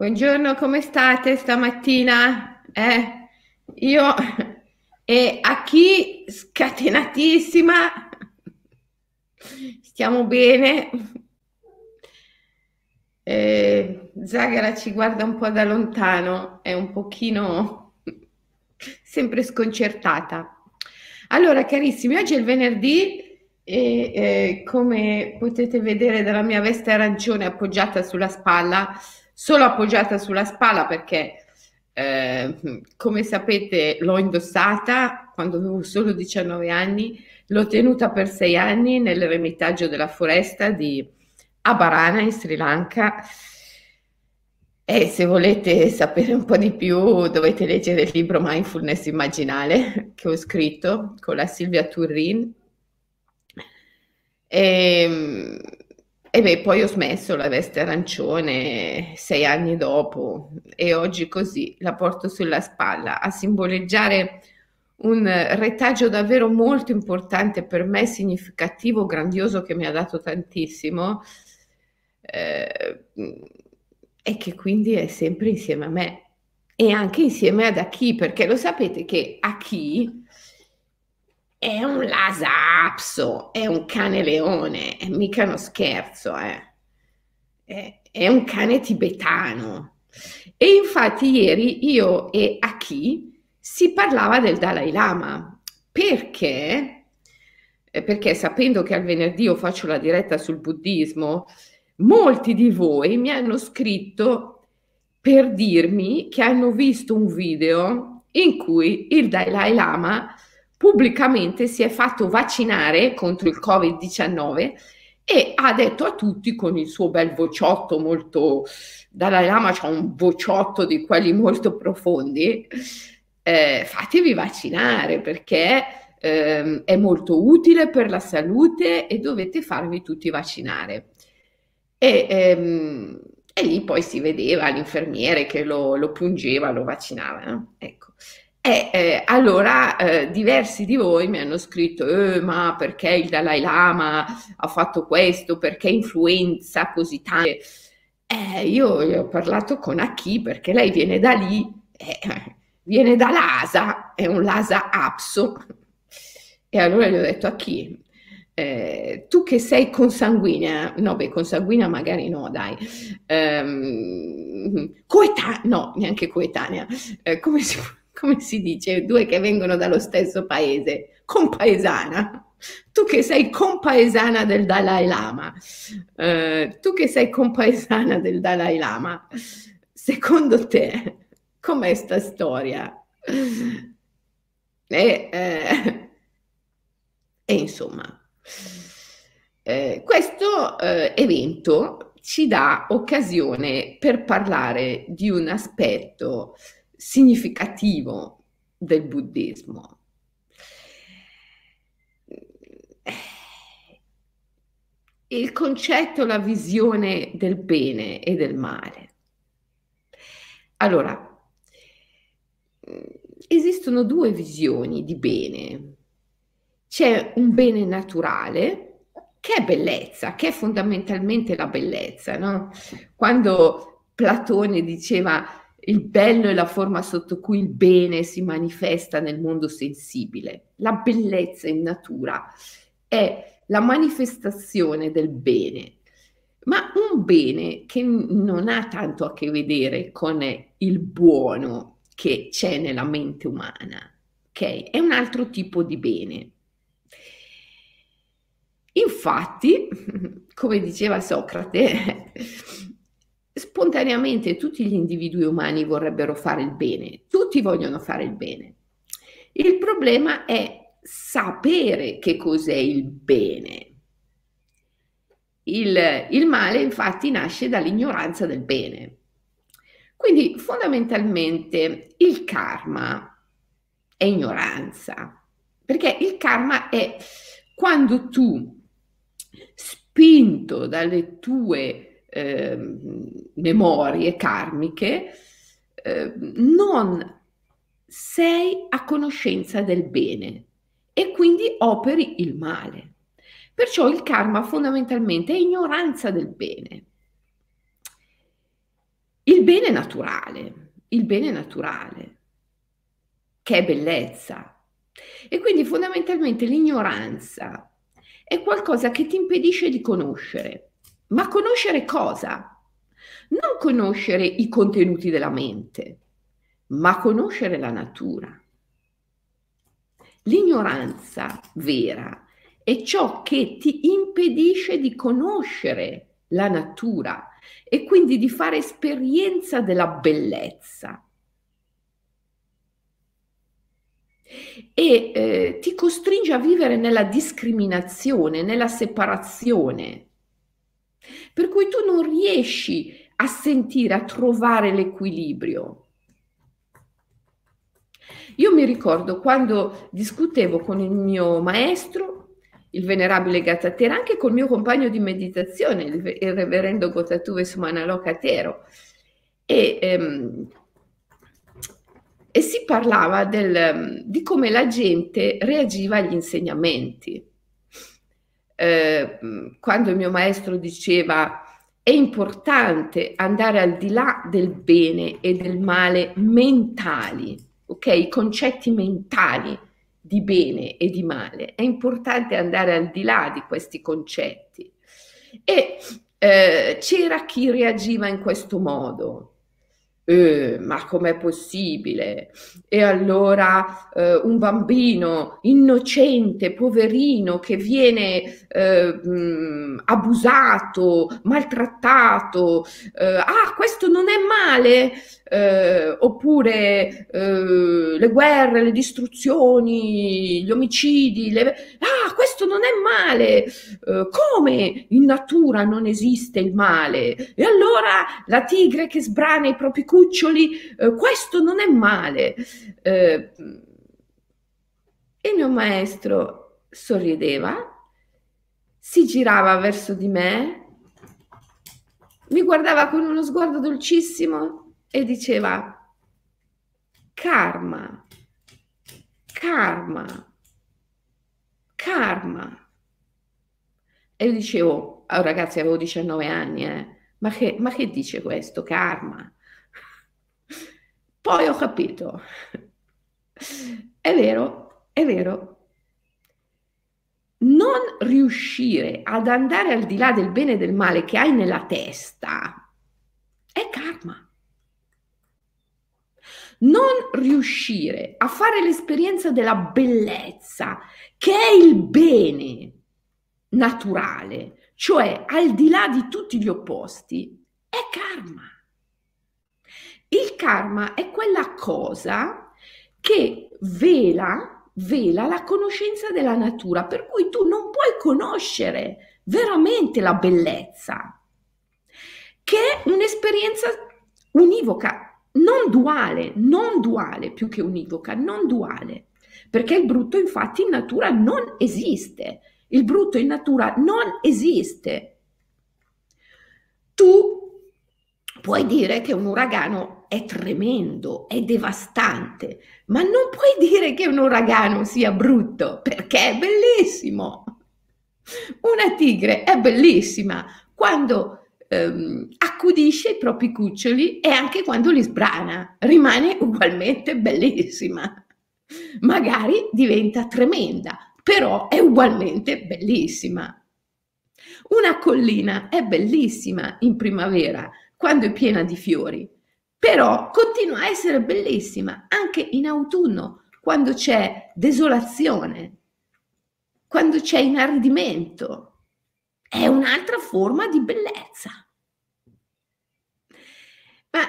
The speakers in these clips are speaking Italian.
Buongiorno, come state stamattina? Eh, io e a chi scatenatissima, stiamo bene. Eh, Zagara ci guarda un po' da lontano, è un pochino sempre sconcertata. Allora, carissimi, oggi è il venerdì e eh, come potete vedere dalla mia veste arancione appoggiata sulla spalla, solo appoggiata sulla spalla perché, eh, come sapete, l'ho indossata quando avevo solo 19 anni, l'ho tenuta per sei anni nell'eremitaggio della foresta di Abarana in Sri Lanka. E se volete sapere un po' di più dovete leggere il libro Mindfulness Immaginale che ho scritto con la Silvia Turrin. E, ehm, e beh, poi ho smesso la veste arancione sei anni dopo. E oggi così la porto sulla spalla a simboleggiare un retaggio davvero molto importante per me, significativo, grandioso, che mi ha dato tantissimo eh, e che quindi è sempre insieme a me e anche insieme ad Aki, perché lo sapete che Aki è un lasapso, è un cane leone, è mica uno scherzo, eh. è, è un cane tibetano. E infatti ieri io e Aki si parlava del Dalai Lama. Perché? Eh, perché sapendo che al venerdì io faccio la diretta sul buddismo, molti di voi mi hanno scritto per dirmi che hanno visto un video in cui il Dalai Lama pubblicamente si è fatto vaccinare contro il Covid-19 e ha detto a tutti con il suo bel vociotto molto, Dalai Lama c'ha un vociotto di quelli molto profondi, eh, fatevi vaccinare perché eh, è molto utile per la salute e dovete farvi tutti vaccinare. E, ehm, e lì poi si vedeva l'infermiere che lo, lo pungeva, lo vaccinava. No? Ecco. E eh, allora eh, diversi di voi mi hanno scritto, eh, ma perché il Dalai Lama ha fatto questo, perché influenza così tanto? Eh, io ho parlato con Aki perché lei viene da lì, eh, viene da Lasa, è un Lasa Apso. E allora gli ho detto a chi? Eh, tu che sei consanguinea, no, beh, consanguinea magari no, dai, ehm, coetanea, no, neanche coetanea, come si può? Come si dice, due che vengono dallo stesso paese, compaesana. Tu che sei compaesana del Dalai Lama, eh, tu che sei compaesana del Dalai Lama, secondo te com'è sta storia? E, eh, e insomma, eh, questo eh, evento ci dà occasione per parlare di un aspetto significativo del buddismo. Il concetto, la visione del bene e del male. Allora, esistono due visioni di bene. C'è un bene naturale, che è bellezza, che è fondamentalmente la bellezza, no? Quando Platone diceva il bello è la forma sotto cui il bene si manifesta nel mondo sensibile. La bellezza in natura è la manifestazione del bene, ma un bene che non ha tanto a che vedere con il buono che c'è nella mente umana, ok? È un altro tipo di bene. Infatti, come diceva Socrate, spontaneamente tutti gli individui umani vorrebbero fare il bene, tutti vogliono fare il bene. Il problema è sapere che cos'è il bene. Il, il male infatti nasce dall'ignoranza del bene. Quindi fondamentalmente il karma è ignoranza, perché il karma è quando tu, spinto dalle tue eh, memorie karmiche, eh, non sei a conoscenza del bene e quindi operi il male. Perciò il karma fondamentalmente è ignoranza del bene. Il bene naturale, il bene naturale, che è bellezza. E quindi fondamentalmente l'ignoranza è qualcosa che ti impedisce di conoscere. Ma conoscere cosa? Non conoscere i contenuti della mente, ma conoscere la natura. L'ignoranza vera è ciò che ti impedisce di conoscere la natura e quindi di fare esperienza della bellezza. E eh, ti costringe a vivere nella discriminazione, nella separazione, per cui tu non riesci a sentire, a trovare l'equilibrio. Io mi ricordo quando discutevo con il mio maestro, il venerabile Gattatera, anche col mio compagno di meditazione, il, reverendo Gotatuve Sumanalokatero, e, ehm, e si parlava del, di come la gente reagiva agli insegnamenti. Eh, quando il mio maestro diceva è importante andare al di là del bene e del male mentali, ok? I concetti mentali di bene e di male. È importante andare al di là di questi concetti. E eh, c'era chi reagiva in questo modo eh, ma com'è possibile? E allora eh, un bambino innocente, poverino, che viene eh, mh, abusato, maltrattato, eh, ah, questo non è male? Eh, oppure eh, le guerre, le distruzioni, gli omicidi, le... ah, questo non è male. come in natura non esiste il male? E allora la tigre che sbrana i propri cuori cuccioli, eh, questo non è male. Eh, il mio maestro sorrideva, si girava verso di me, mi guardava con uno sguardo dolcissimo e diceva, karma, karma, karma. E io dicevo, oh, ragazzi, avevo 19 anni, eh, ma, che, ma che dice questo, karma? Poi ho capito, è vero, è vero, non riuscire ad andare al di là del bene e del male che hai nella testa è karma. Non riuscire a fare l'esperienza della bellezza, che è il bene naturale, cioè al di là di tutti gli opposti, è karma. Il karma è quella cosa che vela, vela la conoscenza della natura, per cui tu non puoi conoscere veramente la bellezza, che è un'esperienza univoca, non duale, non duale più che univoca, non duale, perché il brutto infatti in natura non esiste, il brutto in natura non esiste. Tu puoi dire che un uragano è tremendo, è devastante, ma non puoi dire che un uragano sia brutto perché è bellissimo. Una tigre è bellissima quando ehm, accudisce i propri cuccioli e anche quando li sbrana, rimane ugualmente bellissima. Magari diventa tremenda, però è ugualmente bellissima. Una collina è bellissima in primavera quando è piena di fiori, però continua a essere bellissima anche in autunno, quando c'è desolazione, quando c'è inaridimento. È un'altra forma di bellezza. Ma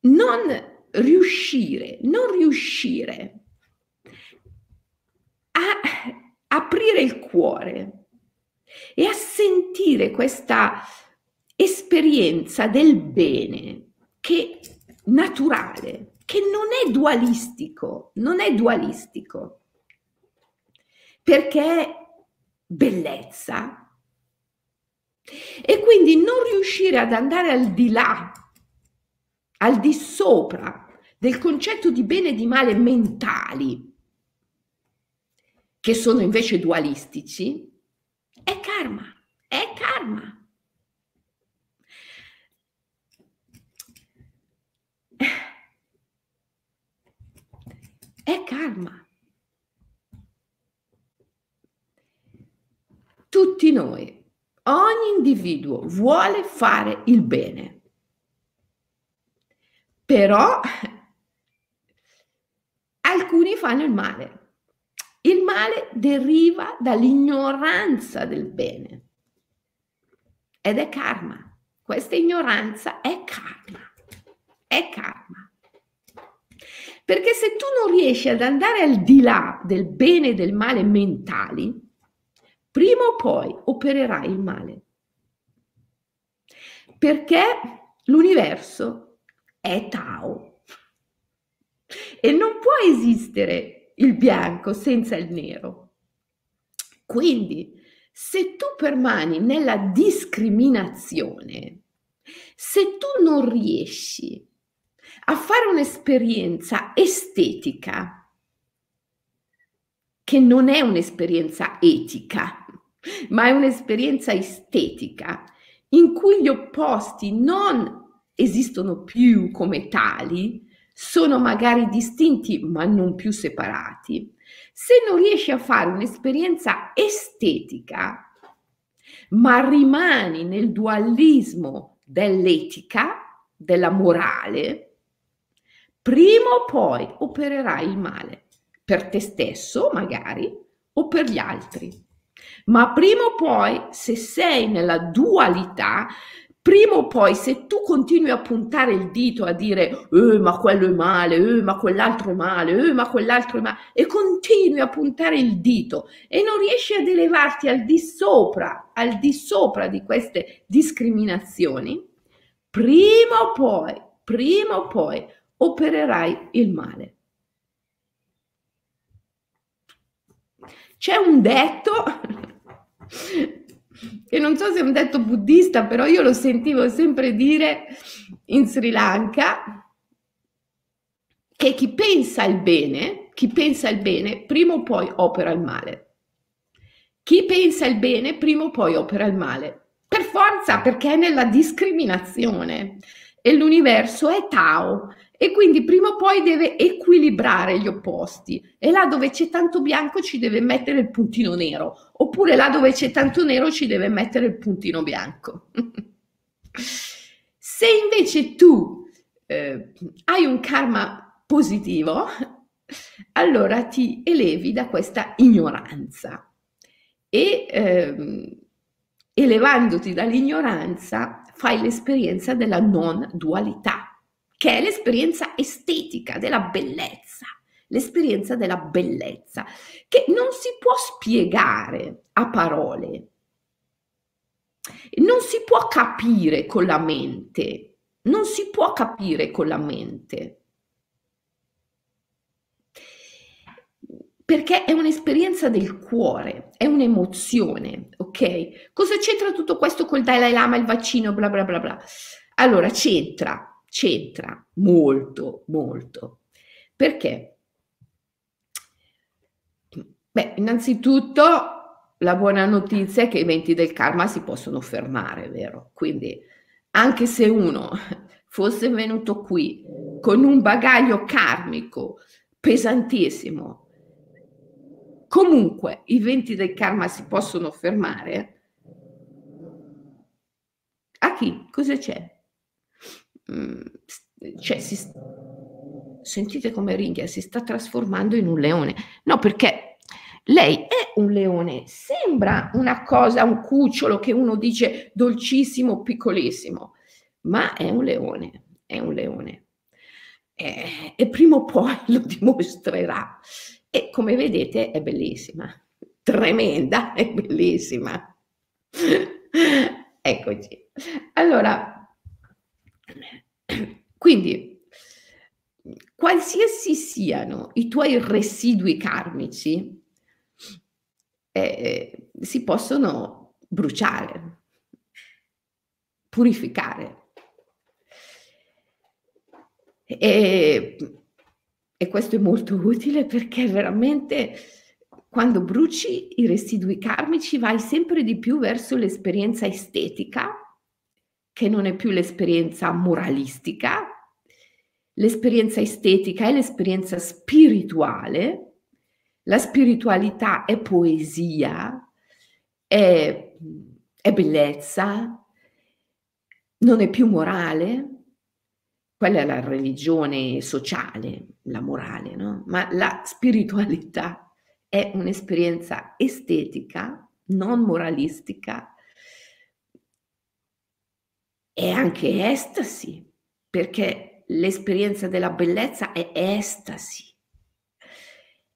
non riuscire, non riuscire a aprire il cuore e a sentire questa esperienza del bene che naturale, che non è dualistico, non è dualistico, perché è bellezza. E quindi non riuscire ad andare al di là, al di sopra del concetto di bene e di male mentali, che sono invece dualistici, è karma, è karma. È karma. Tutti noi, ogni individuo vuole fare il bene, però alcuni fanno il male. Il male deriva dall'ignoranza del bene ed è karma. Questa ignoranza è karma. È karma. Perché se tu non riesci ad andare al di là del bene e del male mentali, prima o poi opererai il male. Perché l'universo è Tao e non può esistere il bianco senza il nero. Quindi se tu permani nella discriminazione, se tu non riesci a fare un'esperienza estetica, che non è un'esperienza etica, ma è un'esperienza estetica, in cui gli opposti non esistono più come tali, sono magari distinti ma non più separati, se non riesci a fare un'esperienza estetica, ma rimani nel dualismo dell'etica, della morale, prima o poi opererai il male, per te stesso magari o per gli altri. Ma prima o poi, se sei nella dualità, prima o poi se tu continui a puntare il dito a dire eh, ma quello è male, eh, ma quell'altro è male, eh, ma quell'altro è male, e continui a puntare il dito e non riesci ad elevarti al di sopra, al di sopra di queste discriminazioni, prima o poi, prima o poi opererai il male. C'è un detto che non so se è un detto buddista, però io lo sentivo sempre dire in Sri Lanka, che chi pensa il bene, chi pensa il bene, prima o poi opera il male. Chi pensa il bene, prima o poi opera il male. Per forza, perché è nella discriminazione e l'universo è Tao e quindi prima o poi deve equilibrare gli opposti. E là dove c'è tanto bianco ci deve mettere il puntino nero. Oppure là dove c'è tanto nero ci deve mettere il puntino bianco. Se invece tu eh, hai un karma positivo, allora ti elevi da questa ignoranza. E eh, elevandoti dall'ignoranza fai l'esperienza della non dualità, che è l'esperienza estetica della bellezza, l'esperienza della bellezza, che non si può spiegare a parole, non si può capire con la mente, non si può capire con la mente. perché è un'esperienza del cuore, è un'emozione, ok? Cosa c'entra tutto questo col Dalai Lama, il vaccino, bla bla bla bla? Allora, c'entra, c'entra molto, molto. Perché? Beh, innanzitutto la buona notizia è che i venti del karma si possono fermare, vero? Quindi anche se uno fosse venuto qui con un bagaglio karmico pesantissimo, comunque i venti del karma si possono fermare, a chi? Cosa c'è? Mm, cioè, si, sentite come ringhia, si sta trasformando in un leone. No, perché lei è un leone, sembra una cosa, un cucciolo che uno dice dolcissimo, piccolissimo, ma è un leone, è un leone. E, e prima o poi lo dimostrerà. E come vedete è bellissima, tremenda, è bellissima. Eccoci. Allora, quindi, qualsiasi siano i tuoi residui karmici, eh, si possono bruciare, purificare. E e questo è molto utile perché veramente quando bruci i residui karmici vai sempre di più verso l'esperienza estetica, che non è più l'esperienza moralistica, l'esperienza estetica è l'esperienza spirituale, la spiritualità è poesia, è, è bellezza, non è più morale, quella è la religione sociale, la morale, no? Ma la spiritualità è un'esperienza estetica, non moralistica, è anche estasi, perché l'esperienza della bellezza è estasi.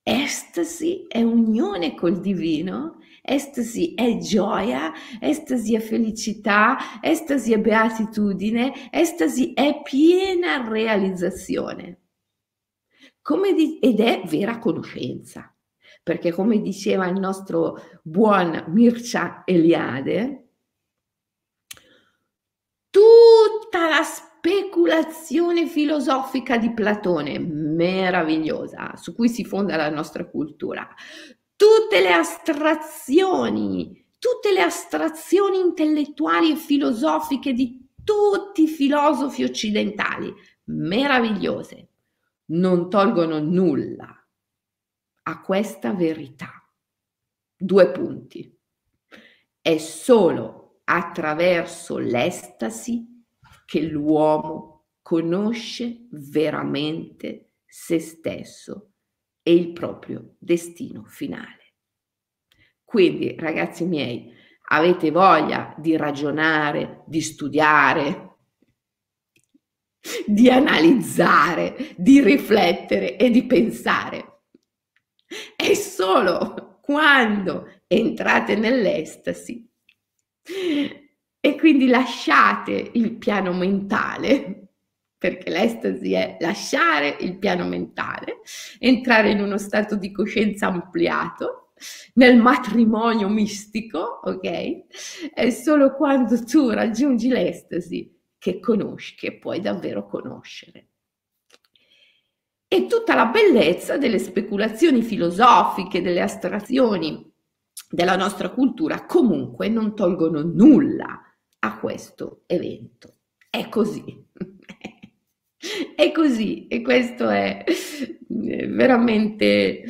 Estasi è unione col divino Estasi è gioia, estasi è felicità, estasi è beatitudine, estasi è piena realizzazione. Di- ed è vera conoscenza, perché come diceva il nostro buon Mircea Eliade, tutta la speculazione filosofica di Platone, meravigliosa, su cui si fonda la nostra cultura, tutte le astrazioni, tutte le astrazioni intellettuali e filosofiche di tutti i filosofi occidentali, meravigliose, non tolgono nulla a questa verità. Due punti. È solo attraverso l'estasi che l'uomo conosce veramente se stesso e il proprio destino finale. Quindi, ragazzi miei, avete voglia di ragionare, di studiare, di analizzare, di riflettere e di pensare. È solo quando entrate nell'estasi e quindi lasciate il piano mentale perché l'estasi è lasciare il piano mentale, entrare in uno stato di coscienza ampliato, nel matrimonio mistico, ok? È solo quando tu raggiungi l'estasi che conosci, che puoi davvero conoscere. E tutta la bellezza delle speculazioni filosofiche, delle astrazioni della nostra cultura comunque non tolgono nulla a questo evento. È così. È così e questo è eh, veramente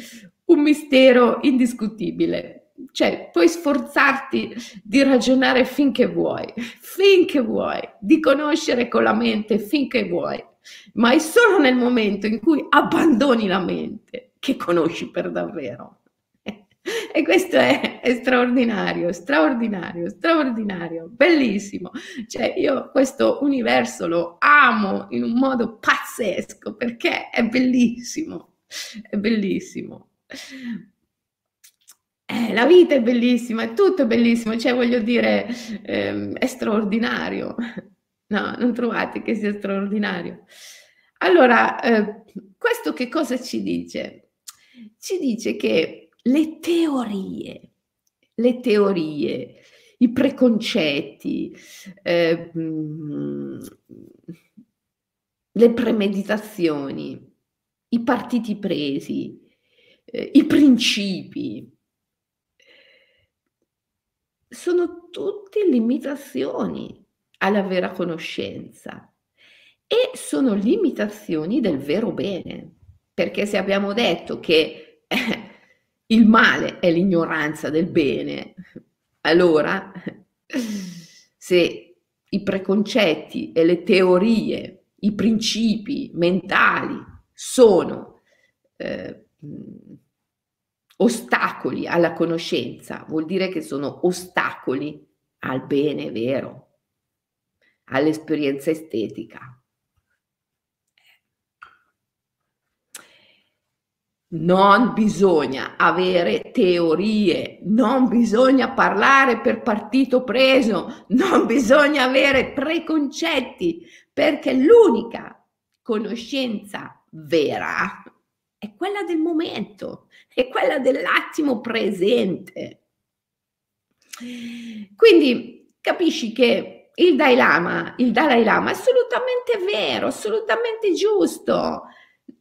un mistero indiscutibile. Cioè, puoi sforzarti di ragionare finché vuoi, finché vuoi, di conoscere con la mente finché vuoi, ma è solo nel momento in cui abbandoni la mente che conosci per davvero. E questo è, è, straordinario, straordinario, straordinario, bellissimo. Cioè io questo universo lo amo in un modo pazzesco perché è bellissimo, è bellissimo. Eh, la vita è bellissima, è tutto bellissimo, cioè voglio dire, ehm, è straordinario. No, non trovate che sia straordinario. Allora, eh, questo che cosa ci dice? Ci dice che le teorie, le teorie, i preconcetti, eh, le premeditazioni, i partiti presi, eh, i principi, sono tutte limitazioni alla vera conoscenza e sono limitazioni del vero bene, perché se abbiamo detto che eh, il male è l'ignoranza del bene, allora se i preconcetti e le teorie, i principi mentali sono eh, ostacoli alla conoscenza, vuol dire che sono ostacoli al bene vero, all'esperienza estetica. Non bisogna avere teorie, non bisogna parlare per partito preso, non bisogna avere preconcetti, perché l'unica conoscenza vera è quella del momento, è quella dell'attimo presente. Quindi capisci che il Dalai Lama, il Dalai Lama è assolutamente vero, assolutamente giusto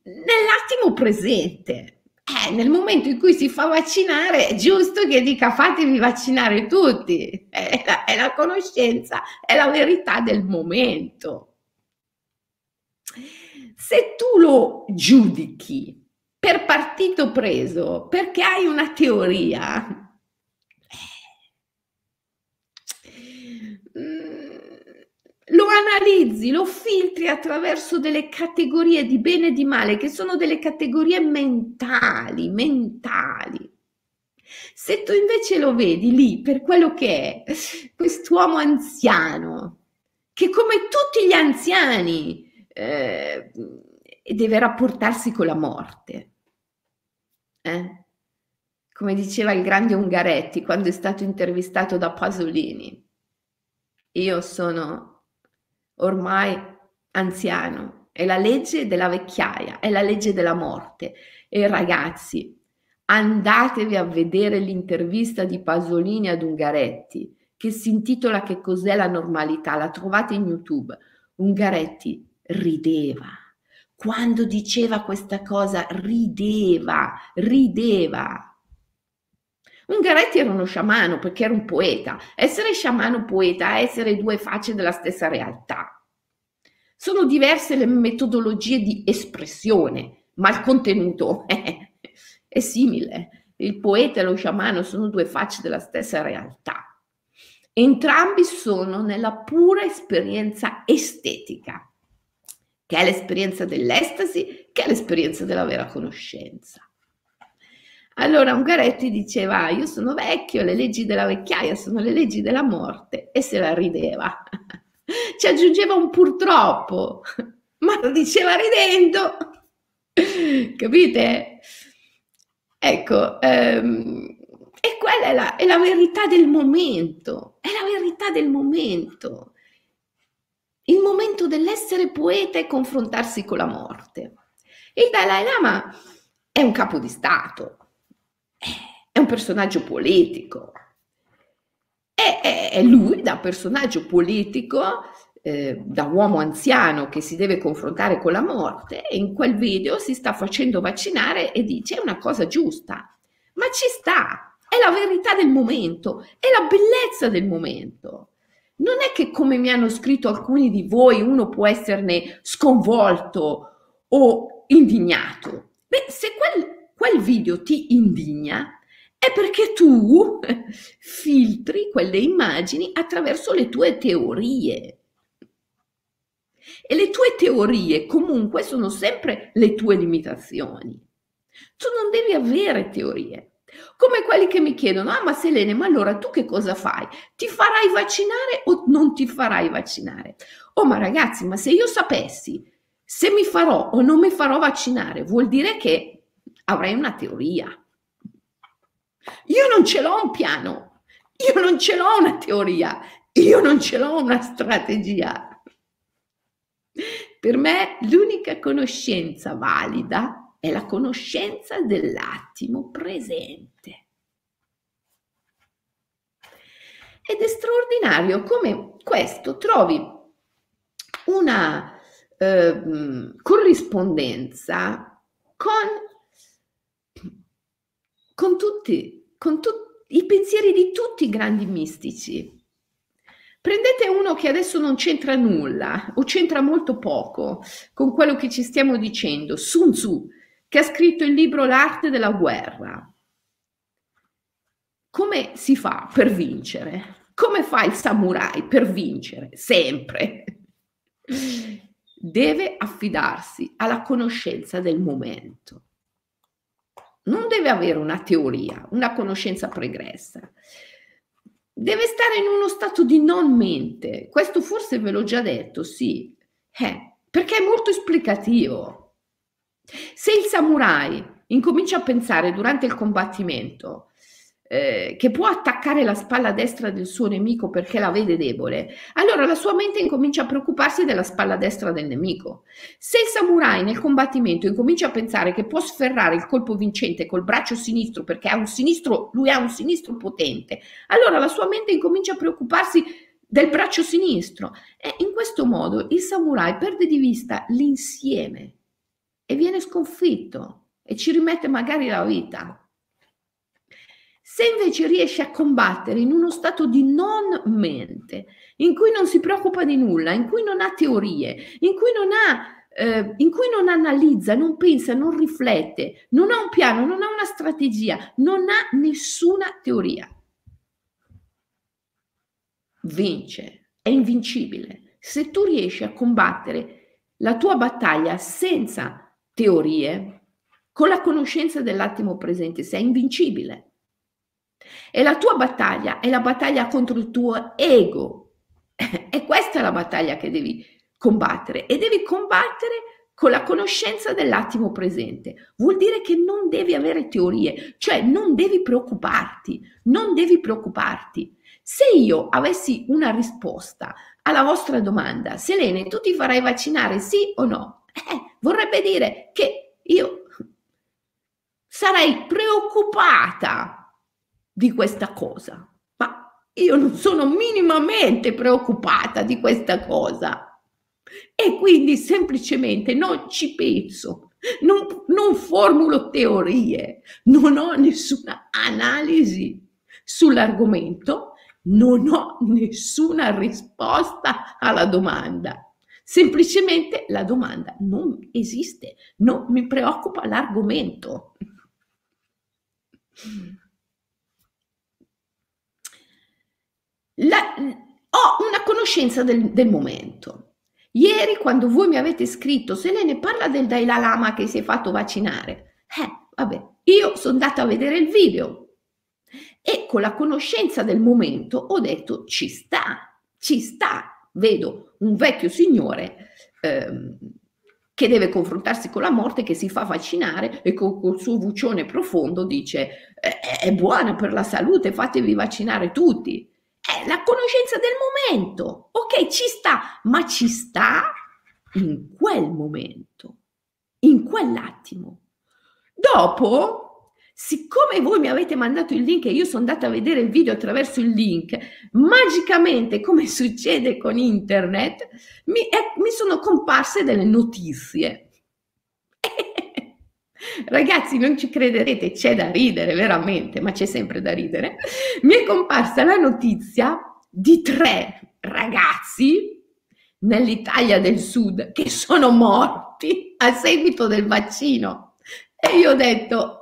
nell'attimo presente. Eh, nel momento in cui si fa vaccinare è giusto che dica fatevi vaccinare tutti, è la, è la conoscenza, è la verità del momento. Se tu lo giudichi per partito preso, perché hai una teoria, lo analizzi, lo filtri attraverso delle categorie di bene e di male, che sono delle categorie mentali, mentali. Se tu invece lo vedi lì per quello che è, quest'uomo anziano, che come tutti gli anziani eh, deve rapportarsi con la morte. Eh? Come diceva il grande Ungaretti quando è stato intervistato da Pasolini, io sono ormai anziano, è la legge della vecchiaia, è la legge della morte. E ragazzi, andatevi a vedere l'intervista di Pasolini ad Ungaretti che si intitola Che cos'è la normalità, la trovate in YouTube. Ungaretti rideva. Quando diceva questa cosa rideva, rideva. Ungaretti era uno sciamano perché era un poeta. Essere sciamano poeta è essere due facce della stessa realtà. Sono diverse le metodologie di espressione, ma il contenuto è simile. Il poeta e lo sciamano sono due facce della stessa realtà. Entrambi sono nella pura esperienza estetica, che è l'esperienza dell'estasi, che è l'esperienza della vera conoscenza. Allora Ungaretti diceva, io sono vecchio, le leggi della vecchiaia sono le leggi della morte e se la rideva. Ci aggiungeva un purtroppo, ma lo diceva ridendo. Capite? Ecco, ehm, e quella è la, è la verità del momento, è la verità del momento. Il momento dell'essere poeta e confrontarsi con la morte. Il Dalai Lama è un capo di Stato, è un personaggio politico. E, lui, da personaggio politico, eh, da uomo anziano che si deve confrontare con la morte, in quel video si sta facendo vaccinare e dice è una cosa giusta, ma ci sta, è la verità del momento, è la bellezza del momento. Non è che come mi hanno scritto alcuni di voi uno può esserne sconvolto o indignato. Beh, se quel, quel video ti indigna, è perché tu filtri quelle immagini attraverso le tue teorie. E le tue teorie comunque sono sempre le tue limitazioni. Tu non devi avere teorie. Come quelli che mi chiedono, ah ma Selene, ma allora tu che cosa fai? Ti farai vaccinare o non ti farai vaccinare? Oh ma ragazzi, ma se io sapessi se mi farò o non mi farò vaccinare, vuol dire che avrei una teoria. Io non ce l'ho un piano, io non ce l'ho una teoria, io non ce l'ho una strategia. Per me l'unica conoscenza valida è la conoscenza dell'attimo presente. Ed è straordinario come questo trovi una eh, corrispondenza con, con tutti, con tutti i pensieri di tutti i grandi mistici. Prendete uno che adesso non c'entra nulla o c'entra molto poco con quello che ci stiamo dicendo, Sun Tzu, che ha scritto il libro L'arte della guerra. Come si fa per vincere? Come fa il samurai per vincere? Sempre. Deve affidarsi alla conoscenza del momento. Non deve avere una teoria, una conoscenza pregressa deve stare in uno stato di non mente. Questo forse ve l'ho già detto, sì, eh, perché è molto esplicativo. Se il samurai incomincia a pensare durante il combattimento eh, che può attaccare la spalla destra del suo nemico perché la vede debole, allora la sua mente incomincia a preoccuparsi della spalla destra del nemico. Se il samurai nel combattimento incomincia a pensare che può sferrare il colpo vincente col braccio sinistro perché ha un sinistro, lui ha un sinistro potente, allora la sua mente incomincia a preoccuparsi del braccio sinistro e in questo modo il samurai perde di vista l'insieme e viene sconfitto e ci rimette magari la vita. Se invece riesce a combattere in uno stato di non mente, in cui non si preoccupa di nulla, in cui non ha teorie, in cui non ha eh, in cui non analizza, non pensa, non riflette, non ha un piano, non ha una strategia, non ha nessuna teoria, vince, è invincibile. Se tu riesci a combattere la tua battaglia senza teorie, con la conoscenza dell'attimo presente, sei invincibile. E la tua battaglia è la battaglia contro il tuo ego. E questa è la battaglia che devi combattere e devi combattere con la conoscenza dell'attimo presente. Vuol dire che non devi avere teorie, cioè non devi preoccuparti, non devi preoccuparti. Se io avessi una risposta alla vostra domanda, Selene, tu ti farai vaccinare sì o no? Eh, vorrebbe dire che io sarei preoccupata di questa cosa, ma io non sono minimamente preoccupata di questa cosa e quindi semplicemente non ci penso, non, non formulo teorie, non ho nessuna analisi sull'argomento, non ho nessuna risposta alla domanda. Semplicemente la domanda non esiste, non mi preoccupa l'argomento. La, ho una conoscenza del, del, momento. Ieri, quando voi mi avete scritto, Selene parla del Dalai Lama che si è fatto vaccinare, eh, vabbè, io sono andata a vedere il video e con la conoscenza del momento ho detto ci sta, ci sta. Vedo un vecchio signore ehm, che deve confrontarsi con la morte, che si fa vaccinare e con, col suo vucione profondo dice è, è buona per la salute, fatevi vaccinare tutti. È la conoscenza del momento. Ok, ci sta, ma ci sta in quel momento, in quell'attimo. Dopo siccome voi mi avete mandato il link e io sono andata a vedere il video attraverso il link, magicamente, come succede con internet, mi, eh, mi sono comparse delle notizie. Ragazzi, non ci crederete, c'è da ridere veramente, ma c'è sempre da ridere. Mi è comparsa la notizia di tre ragazzi nell'Italia del Sud che sono morti a seguito del vaccino. E io ho detto,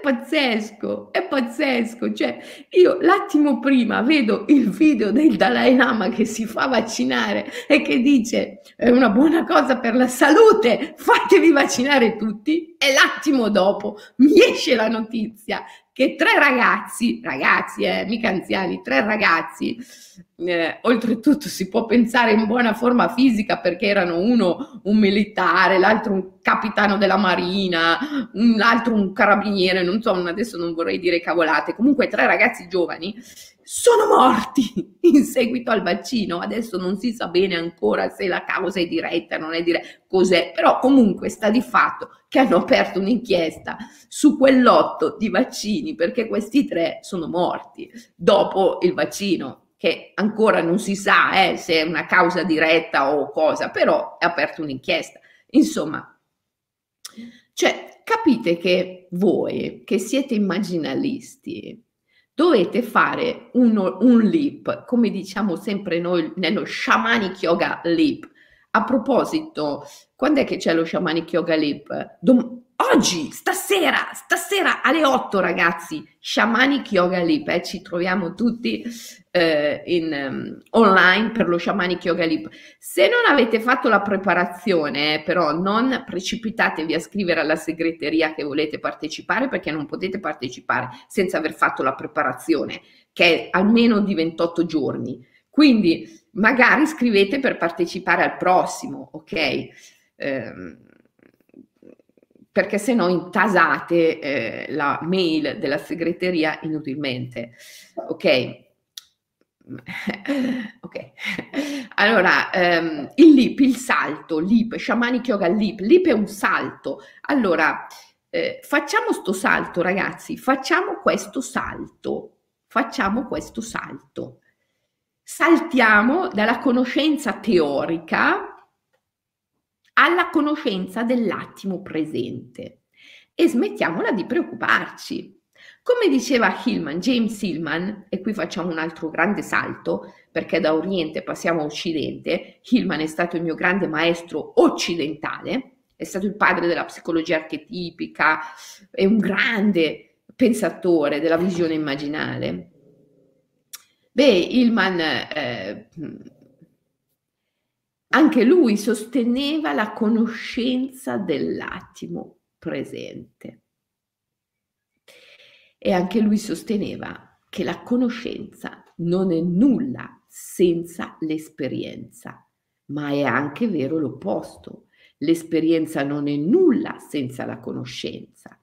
pazzesco, è pazzesco. Cioè, io l'attimo prima vedo il video del Dalai Lama che si fa vaccinare e che dice è una buona cosa per la salute, fatevi vaccinare tutti. E l'attimo dopo mi esce la notizia che tre ragazzi, ragazzi, eh, mica anziani, tre ragazzi, eh, oltretutto si può pensare in buona forma fisica perché erano uno un militare, l'altro un capitano della marina, un altro un carabiniere, non so, adesso non vorrei dire cavolate, comunque tre ragazzi giovani sono morti in seguito al vaccino. Adesso non si sa bene ancora se la causa è diretta, non è diretta, cos'è, però comunque sta di fatto che hanno aperto un'inchiesta su quell'otto di vaccini perché questi tre sono morti dopo il vaccino, che ancora non si sa eh, se è una causa diretta o cosa, però è aperta un'inchiesta. Insomma, cioè, capite che voi che siete immaginalisti, dovete fare un, un leap, come diciamo sempre noi nello shamanic yoga leap. A proposito, quando è che c'è lo shamanic yoga leap? Dom- oggi, stasera, stasera alle 8 ragazzi, Shamanic Yoga Leap, eh, ci troviamo tutti eh, in, um, online per lo Shamanic Yoga Leap. Se non avete fatto la preparazione, eh, però non precipitatevi a scrivere alla segreteria che volete partecipare perché non potete partecipare senza aver fatto la preparazione, che è almeno di 28 giorni. Quindi magari scrivete per partecipare al prossimo, ok? Eh, perché se no intasate eh, la mail della segreteria inutilmente. Ok? ok, allora um, il leap, il salto, leap, shamanic yoga leap, leap è un salto. Allora, eh, facciamo sto salto, ragazzi, facciamo questo salto, facciamo questo salto. Saltiamo dalla conoscenza teorica alla conoscenza dell'attimo presente e smettiamola di preoccuparci. Come diceva Hillman, James Hillman, e qui facciamo un altro grande salto, perché da Oriente passiamo a Occidente, Hillman è stato il mio grande maestro occidentale, è stato il padre della psicologia archetipica, è un grande pensatore della visione immaginale. Beh, Hillman eh, anche lui sosteneva la conoscenza dell'attimo presente e anche lui sosteneva che la conoscenza non è nulla senza l'esperienza, ma è anche vero l'opposto. L'esperienza non è nulla senza la conoscenza.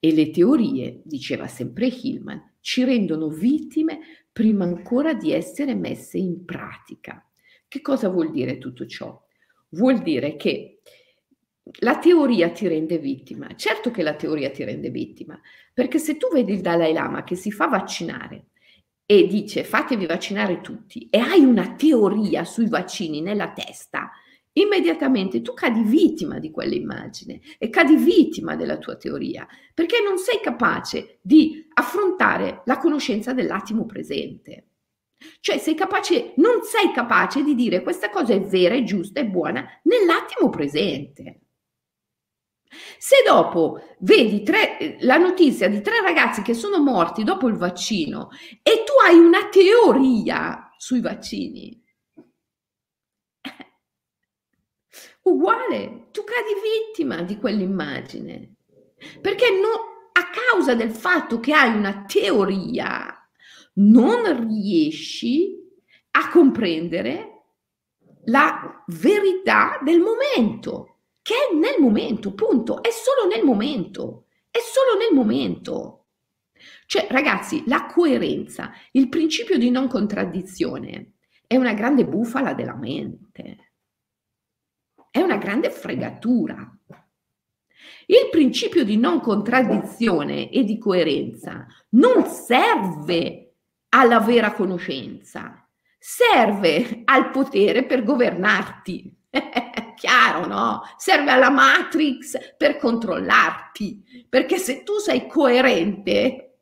E le teorie, diceva sempre Hillman, ci rendono vittime prima ancora di essere messe in pratica. Che cosa vuol dire tutto ciò? Vuol dire che la teoria ti rende vittima. Certo che la teoria ti rende vittima, perché se tu vedi il Dalai Lama che si fa vaccinare e dice fatevi vaccinare tutti e hai una teoria sui vaccini nella testa, immediatamente tu cadi vittima di quell'immagine e cadi vittima della tua teoria, perché non sei capace di affrontare la conoscenza dell'attimo presente. Cioè sei capace, non sei capace di dire questa cosa è vera, è giusta, è buona nell'attimo presente. Se dopo vedi tre, la notizia di tre ragazzi che sono morti dopo il vaccino e tu hai una teoria sui vaccini, uguale, tu cadi vittima di quell'immagine. Perché no, a causa del fatto che hai una teoria, non riesci a comprendere la verità del momento che è nel momento, punto, è solo nel momento, è solo nel momento. Cioè, ragazzi, la coerenza, il principio di non contraddizione è una grande bufala della mente, è una grande fregatura. Il principio di non contraddizione e di coerenza non serve alla vera conoscenza, serve al potere per governarti. chiaro, no? Serve alla Matrix per controllarti, perché se tu sei coerente,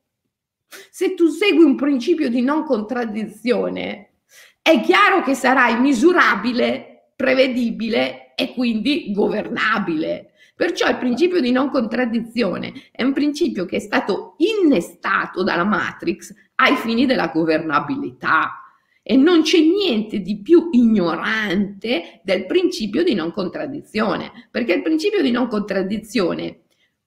se tu segui un principio di non contraddizione, è chiaro che sarai misurabile, prevedibile e quindi governabile. Perciò il principio di non contraddizione è un principio che è stato innestato dalla Matrix ai fini della governabilità e non c'è niente di più ignorante del principio di non contraddizione, perché il principio di non contraddizione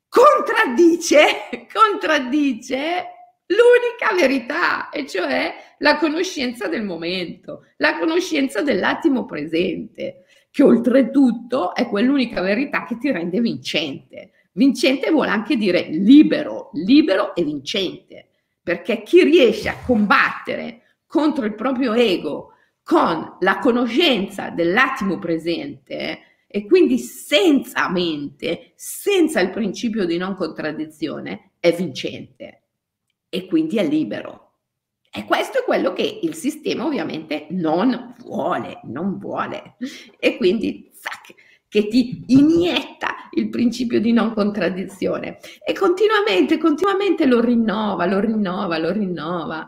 contraddice, contraddice l'unica verità, e cioè la conoscenza del momento, la conoscenza dell'attimo presente, che oltretutto è quell'unica verità che ti rende vincente. Vincente vuole anche dire libero, libero e vincente, perché chi riesce a combattere contro il proprio ego con la conoscenza dell'attimo presente e quindi senza mente, senza il principio di non contraddizione, è vincente e quindi è libero. E questo è quello che il sistema ovviamente non vuole, non vuole. E quindi zac, che ti inietta il principio di non contraddizione e continuamente, continuamente lo rinnova, lo rinnova, lo rinnova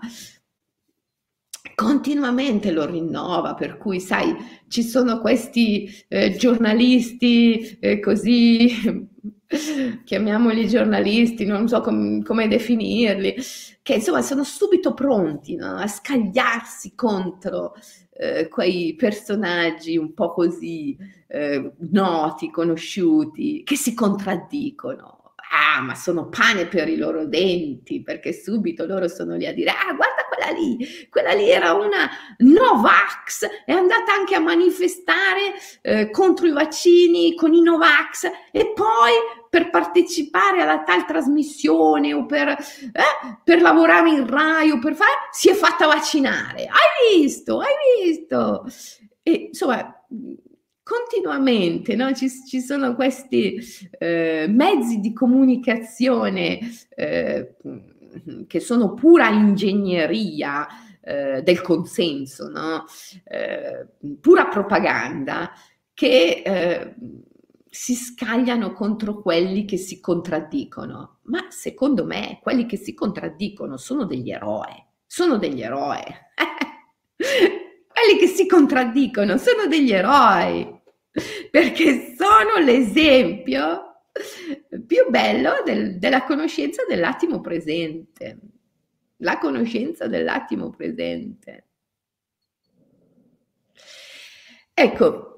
continuamente lo rinnova, per cui sai, ci sono questi eh, giornalisti eh, così, chiamiamoli giornalisti, non so com- come definirli, che insomma sono subito pronti no? a scagliarsi contro eh, quei personaggi un po' così eh, noti, conosciuti, che si contraddicono ah, ma sono pane per i loro denti, perché subito loro sono lì a dire, ah, guarda quella lì, quella lì era una Novax, è andata anche a manifestare eh, contro i vaccini con i Novax e poi per partecipare alla tal trasmissione o per, eh, per lavorare in Rai o per fare, si è fatta vaccinare. Hai visto? Hai visto? E insomma continuamente no? ci, ci, sono questi eh, mezzi di comunicazione eh, che sono pura ingegneria eh, del consenso, no? Eh, pura propaganda, che eh, si scagliano contro quelli che si contraddicono. ma secondo me quelli che si contraddicono sono degli eroi, sono degli eroi. quelli che si contraddicono sono degli eroi, perché sono l'esempio più bello del, della conoscenza dell'attimo presente. La conoscenza dell'attimo presente. Ecco,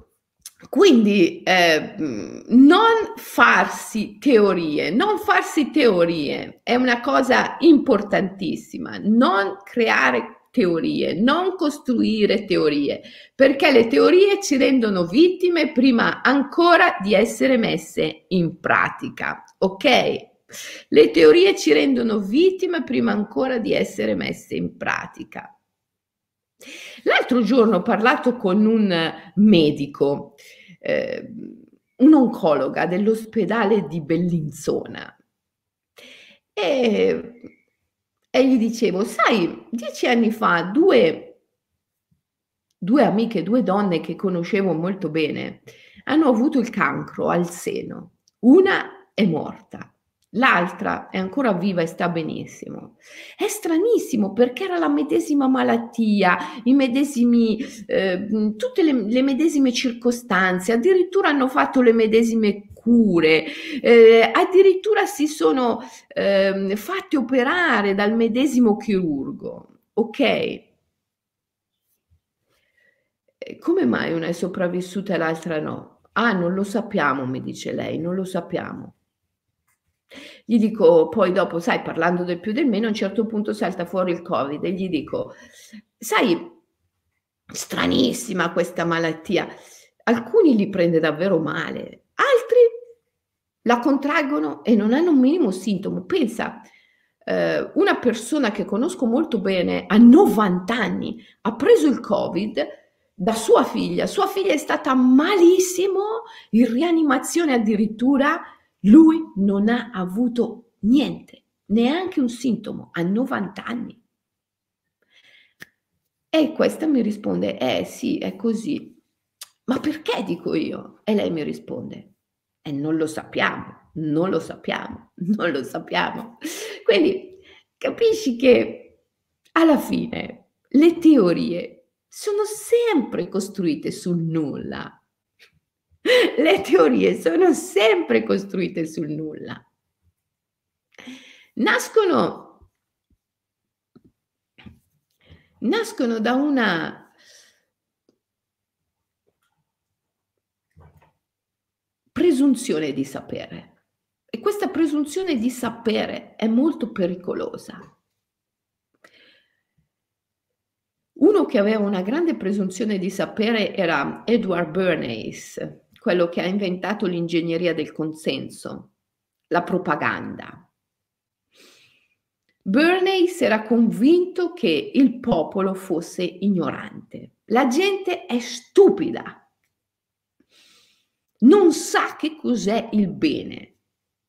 quindi eh, non farsi teorie, non farsi teorie è una cosa importantissima, non creare teorie, non costruire teorie, perché le teorie ci rendono vittime prima ancora di essere messe in pratica, ok? Le teorie ci rendono vittime prima ancora di essere messe in pratica. L'altro giorno ho parlato con un medico, eh, un'oncologa dell'ospedale di Bellinzona e e gli dicevo, sai, dieci anni fa due, due amiche, due donne che conoscevo molto bene, hanno avuto il cancro al seno. Una è morta, l'altra è ancora viva e sta benissimo. È stranissimo perché era la medesima malattia, i medesimi, eh, tutte le, le medesime circostanze, addirittura hanno fatto le medesime cure, eh, addirittura si sono eh, fatti operare dal medesimo chirurgo. Ok? Come mai una è sopravvissuta e l'altra no? Ah, non lo sappiamo, mi dice lei, non lo sappiamo. Gli dico, poi dopo, sai, parlando del più del meno, a un certo punto salta fuori il Covid e gli dico, sai, stranissima questa malattia, alcuni li prende davvero male, altri la contraggono e non hanno un minimo sintomo. Pensa, eh, una persona che conosco molto bene a 90 anni ha preso il Covid da sua figlia, sua figlia è stata malissimo, in rianimazione addirittura, lui non ha avuto niente, neanche un sintomo, a 90 anni. E questa mi risponde, eh sì, è così. Ma perché dico io? E lei mi risponde, e non lo sappiamo, non lo sappiamo, non lo sappiamo. Quindi capisci che alla fine le teorie sono sempre costruite sul nulla. Le teorie sono sempre costruite sul nulla. Nascono, nascono da una presunzione di sapere. E questa presunzione di sapere è molto pericolosa. Uno che aveva una grande presunzione di sapere era Edward Bernays, quello che ha inventato l'ingegneria del consenso, la propaganda. Bernays era convinto che il popolo fosse ignorante. La gente è stupida non sa che cos'è il bene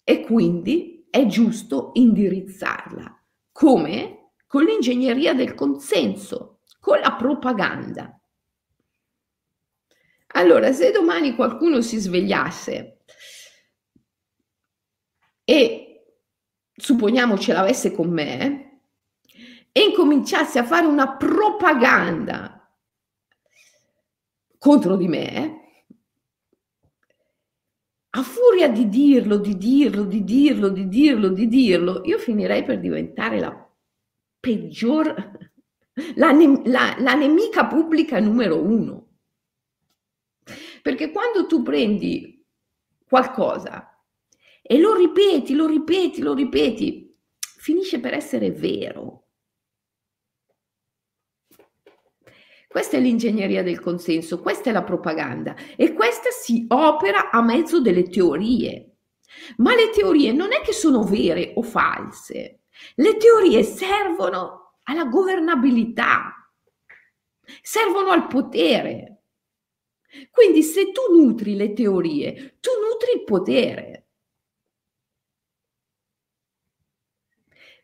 e quindi è giusto indirizzarla. Come? Con l'ingegneria del consenso, con la propaganda. Allora, se domani qualcuno si svegliasse e supponiamo ce l'avesse con me e incominciasse a fare una propaganda contro di me, a furia di dirlo, di dirlo, di dirlo, di dirlo, di dirlo, io finirei per diventare la peggior, la, ne, la, la nemica pubblica numero uno. Perché quando tu prendi qualcosa e lo ripeti, lo ripeti, lo ripeti, finisce per essere vero. Questa è l'ingegneria del consenso, questa è la propaganda e questa si opera a mezzo delle teorie. Ma le teorie non è che sono vere o false, le teorie servono alla governabilità, servono al potere. Quindi se tu nutri le teorie, tu nutri il potere.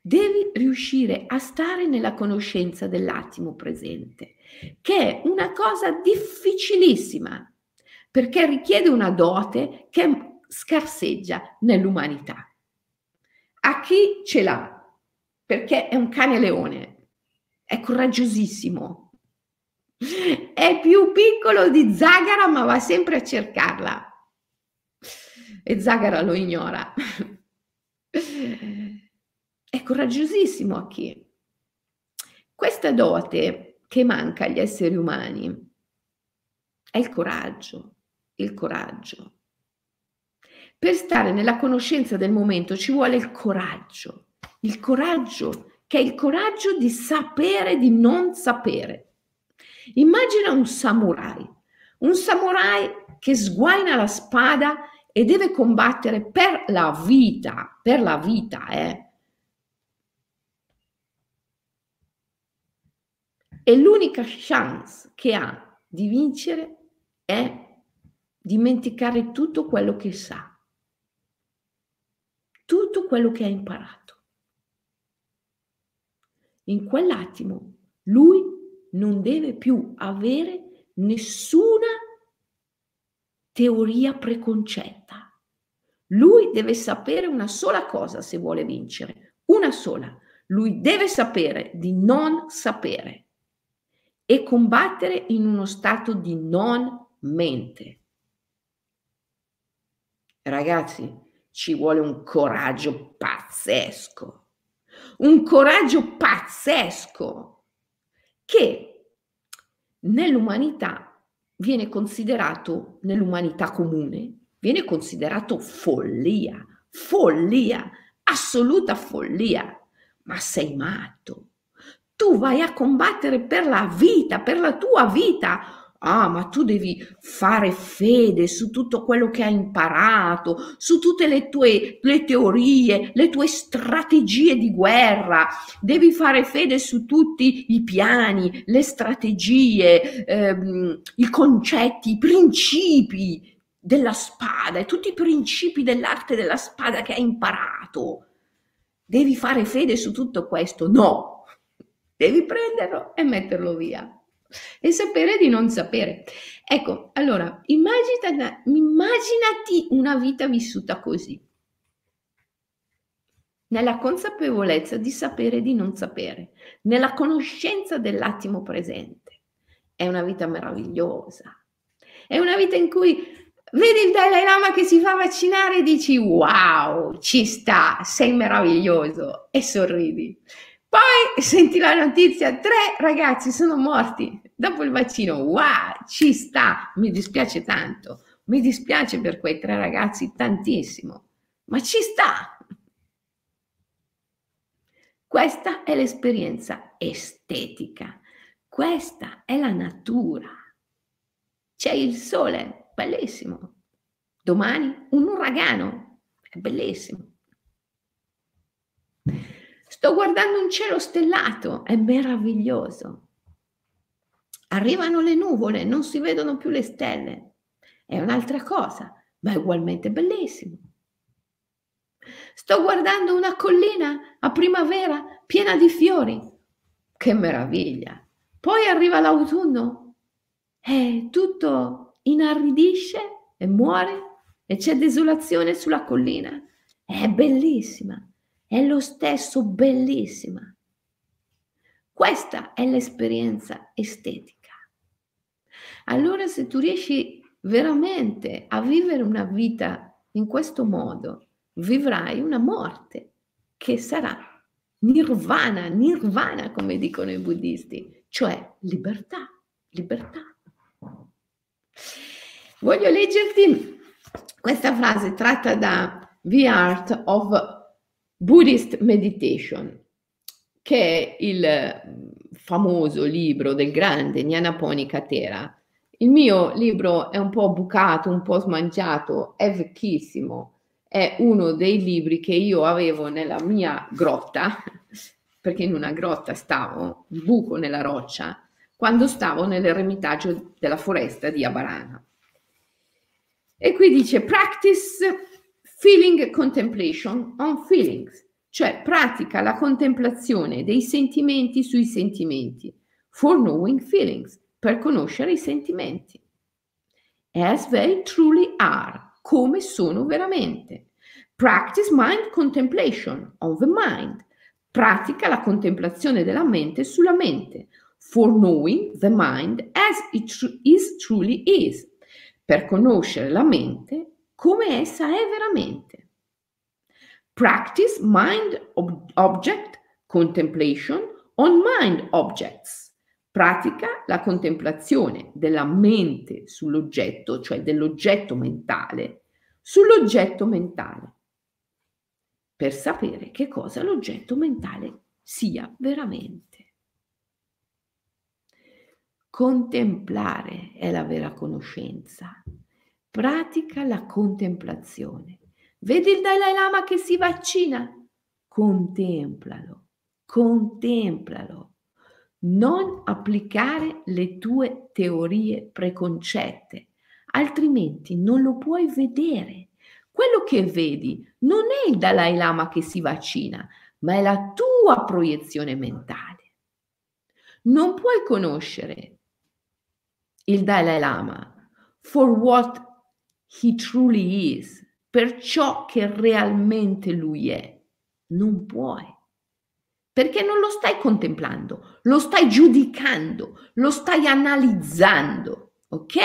Devi riuscire a stare nella conoscenza dell'attimo presente, che è una cosa difficilissima, perché richiede una dote che scarseggia nell'umanità. a chi ce l'ha, perché è un cane leone, è coraggiosissimo, è più piccolo di Zagara, ma va sempre a cercarla. E Zagara lo ignora. È coraggiosissimo a chi? Questa dote che manca agli esseri umani è il coraggio, il coraggio. Per stare nella conoscenza del momento ci vuole il coraggio, il coraggio che è il coraggio di sapere di non sapere. Immagina un samurai, un samurai che sguaina la spada e deve combattere per la vita, per la vita, eh. E l'unica chance che ha di vincere è dimenticare tutto quello che sa, tutto quello che ha imparato. In quell'attimo lui non deve più avere nessuna teoria preconcetta. Lui deve sapere una sola cosa se vuole vincere, una sola. Lui deve sapere di non sapere e combattere in uno stato di non mente. Ragazzi, ci vuole un coraggio pazzesco, un coraggio pazzesco che nell'umanità viene considerato, nell'umanità comune, viene considerato follia, follia, assoluta follia. Ma sei matto. Tu vai a combattere per la vita, per la tua vita, Ah, ma tu devi fare fede su tutto quello che hai imparato, su tutte le tue le teorie, le tue strategie di guerra. Devi fare fede su tutti i piani, le strategie, ehm, i concetti, i principi della spada e tutti i principi dell'arte della spada che hai imparato. Devi fare fede su tutto questo? No, devi prenderlo e metterlo via e sapere di non sapere. Ecco, allora, immagina, immaginati una vita vissuta così, nella consapevolezza di sapere di non sapere, nella conoscenza dell'attimo presente. È una vita meravigliosa. È una vita in cui vedi il Dalai Lama che si fa vaccinare e dici wow, ci sta, sei meraviglioso e sorridi. Poi senti la notizia, tre ragazzi sono morti dopo il vaccino. Wow, ci sta, mi dispiace tanto, mi dispiace per quei tre ragazzi tantissimo, ma ci sta. Questa è l'esperienza estetica, questa è la natura. C'è il sole, bellissimo. Domani un uragano, è bellissimo. Sto guardando un cielo stellato, è meraviglioso. Arrivano le nuvole, non si vedono più le stelle. È un'altra cosa, ma è ugualmente bellissimo. Sto guardando una collina a primavera piena di fiori. Che meraviglia! Poi arriva l'autunno e tutto inaridisce e muore e c'è desolazione sulla collina. È bellissima è lo stesso bellissima. Questa è l'esperienza estetica. Allora se tu riesci veramente a vivere una vita in questo modo, vivrai una morte che sarà nirvana, nirvana come dicono i buddisti, cioè libertà, libertà. Voglio leggerti questa frase tratta da The Art of Buddhist Meditation, che è il famoso libro del grande Nyanaponi Katera. Il mio libro è un po' bucato, un po' smangiato, è vecchissimo, è uno dei libri che io avevo nella mia grotta, perché in una grotta stavo, un buco nella roccia, quando stavo nell'eremitaggio della foresta di Abarana. E qui dice practice Feeling contemplation on feelings, cioè pratica la contemplazione dei sentimenti sui sentimenti, for knowing feelings, per conoscere i sentimenti. As they truly are, come sono veramente. Practice mind contemplation on the mind. Pratica la contemplazione della mente sulla mente. For knowing the mind as it is truly is. Per conoscere la mente come essa è veramente. Practice mind ob- object contemplation on mind objects. Pratica la contemplazione della mente sull'oggetto, cioè dell'oggetto mentale, sull'oggetto mentale, per sapere che cosa l'oggetto mentale sia veramente. Contemplare è la vera conoscenza. Pratica la contemplazione. Vedi il Dalai Lama che si vaccina? Contemplalo, contemplalo. Non applicare le tue teorie preconcette, altrimenti non lo puoi vedere. Quello che vedi non è il Dalai Lama che si vaccina, ma è la tua proiezione mentale. Non puoi conoscere il Dalai Lama for what he truly is, per ciò che realmente lui è. Non puoi. Perché non lo stai contemplando, lo stai giudicando, lo stai analizzando, ok?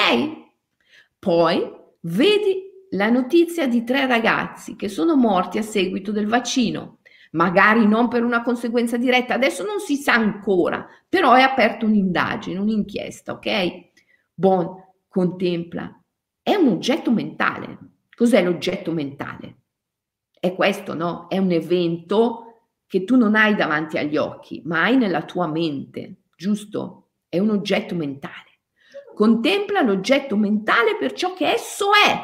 Poi vedi la notizia di tre ragazzi che sono morti a seguito del vaccino, magari non per una conseguenza diretta, adesso non si sa ancora, però è aperta un'indagine, un'inchiesta, ok? Bon, contempla, è un oggetto mentale. Cos'è l'oggetto mentale? È questo, no? È un evento che tu non hai davanti agli occhi, ma hai nella tua mente, giusto? È un oggetto mentale. Contempla l'oggetto mentale per ciò che esso è,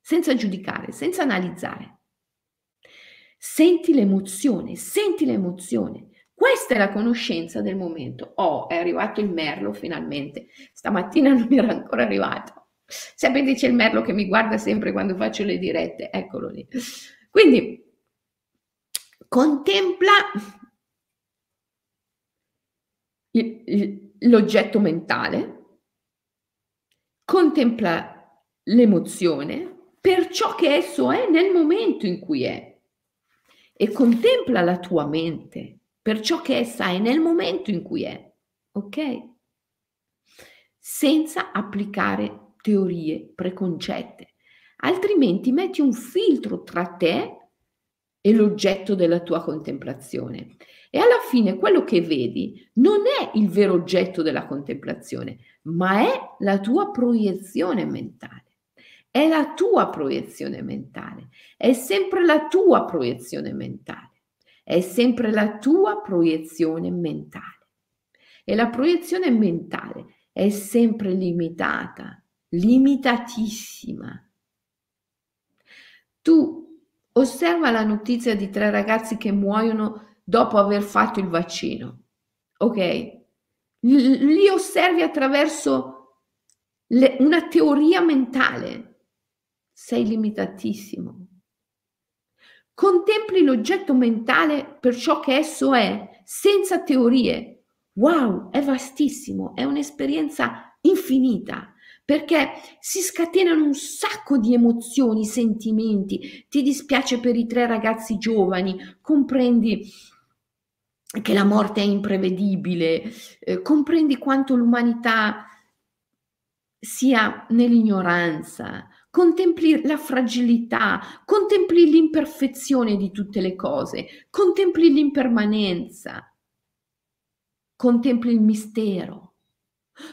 senza giudicare, senza analizzare. Senti l'emozione, senti l'emozione. Questa è la conoscenza del momento. Oh, è arrivato il merlo finalmente. Stamattina non era ancora arrivato. Sapete c'è il merlo che mi guarda sempre quando faccio le dirette, eccolo lì. Quindi contempla l'oggetto mentale, contempla l'emozione per ciò che esso è nel momento in cui è e contempla la tua mente per ciò che essa è nel momento in cui è, ok? Senza applicare teorie preconcette, altrimenti metti un filtro tra te e l'oggetto della tua contemplazione. E alla fine quello che vedi non è il vero oggetto della contemplazione, ma è la tua proiezione mentale. È la tua proiezione mentale, è sempre la tua proiezione mentale, è sempre la tua proiezione mentale. E la proiezione mentale è sempre limitata, limitatissima. Tu Osserva la notizia di tre ragazzi che muoiono dopo aver fatto il vaccino. Ok? li osservi attraverso le, una teoria mentale. Sei limitatissimo. Contempli l'oggetto mentale per ciò che esso è, senza teorie. Wow, è vastissimo, è un'esperienza infinita perché si scatenano un sacco di emozioni, sentimenti, ti dispiace per i tre ragazzi giovani, comprendi che la morte è imprevedibile, eh, comprendi quanto l'umanità sia nell'ignoranza, contempli la fragilità, contempli l'imperfezione di tutte le cose, contempli l'impermanenza, contempli il mistero.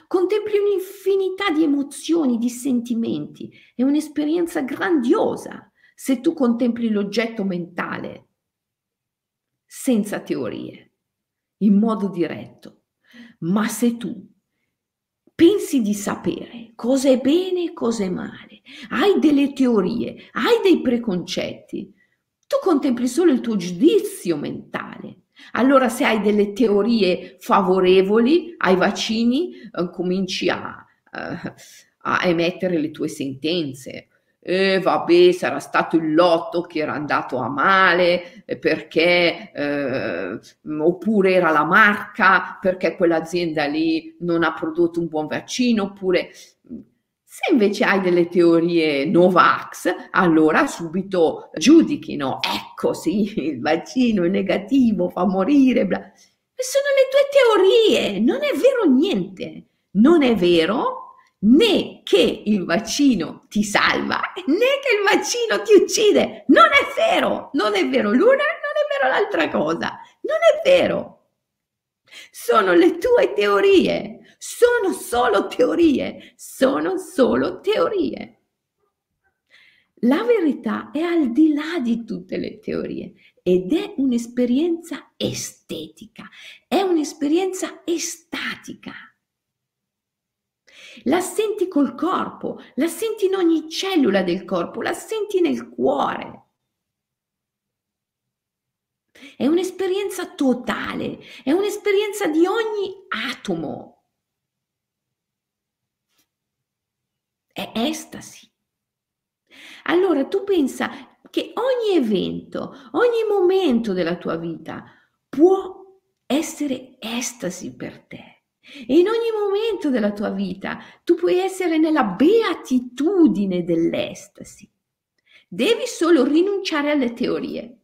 Contempli un'infinità di emozioni, di sentimenti. È un'esperienza grandiosa se tu contempli l'oggetto mentale senza teorie, in modo diretto. Ma se tu pensi di sapere cosa è bene e cosa è male, hai delle teorie, hai dei preconcetti, tu contempli solo il tuo giudizio mentale. Allora se hai delle teorie favorevoli ai vaccini, eh, cominci a, eh, a, emettere le tue sentenze. Eh, vabbè, sarà stato il lotto che era andato a male eh, perché, eh, oppure era la marca perché quell'azienda lì non ha prodotto un buon vaccino, oppure Se invece hai delle teorie Novax, allora subito giudichino, ecco sì, il vaccino è negativo, fa morire, bla. Sono le tue teorie, non è vero niente. Non è vero né che il vaccino ti salva né che il vaccino ti uccide. Non è vero, non è vero l'una, non è vero l'altra cosa. Non è vero. Sono le tue teorie, sono solo teorie, sono solo teorie. La verità è al di là di tutte le teorie ed è un'esperienza estetica, è un'esperienza estatica. La senti col corpo, la senti in ogni cellula del corpo, la senti nel cuore. È un'esperienza totale, è un'esperienza di ogni atomo. È estasi. Allora tu pensa che ogni evento, ogni momento della tua vita può essere estasi per te. E in ogni momento della tua vita tu puoi essere nella beatitudine dell'estasi. Devi solo rinunciare alle teorie.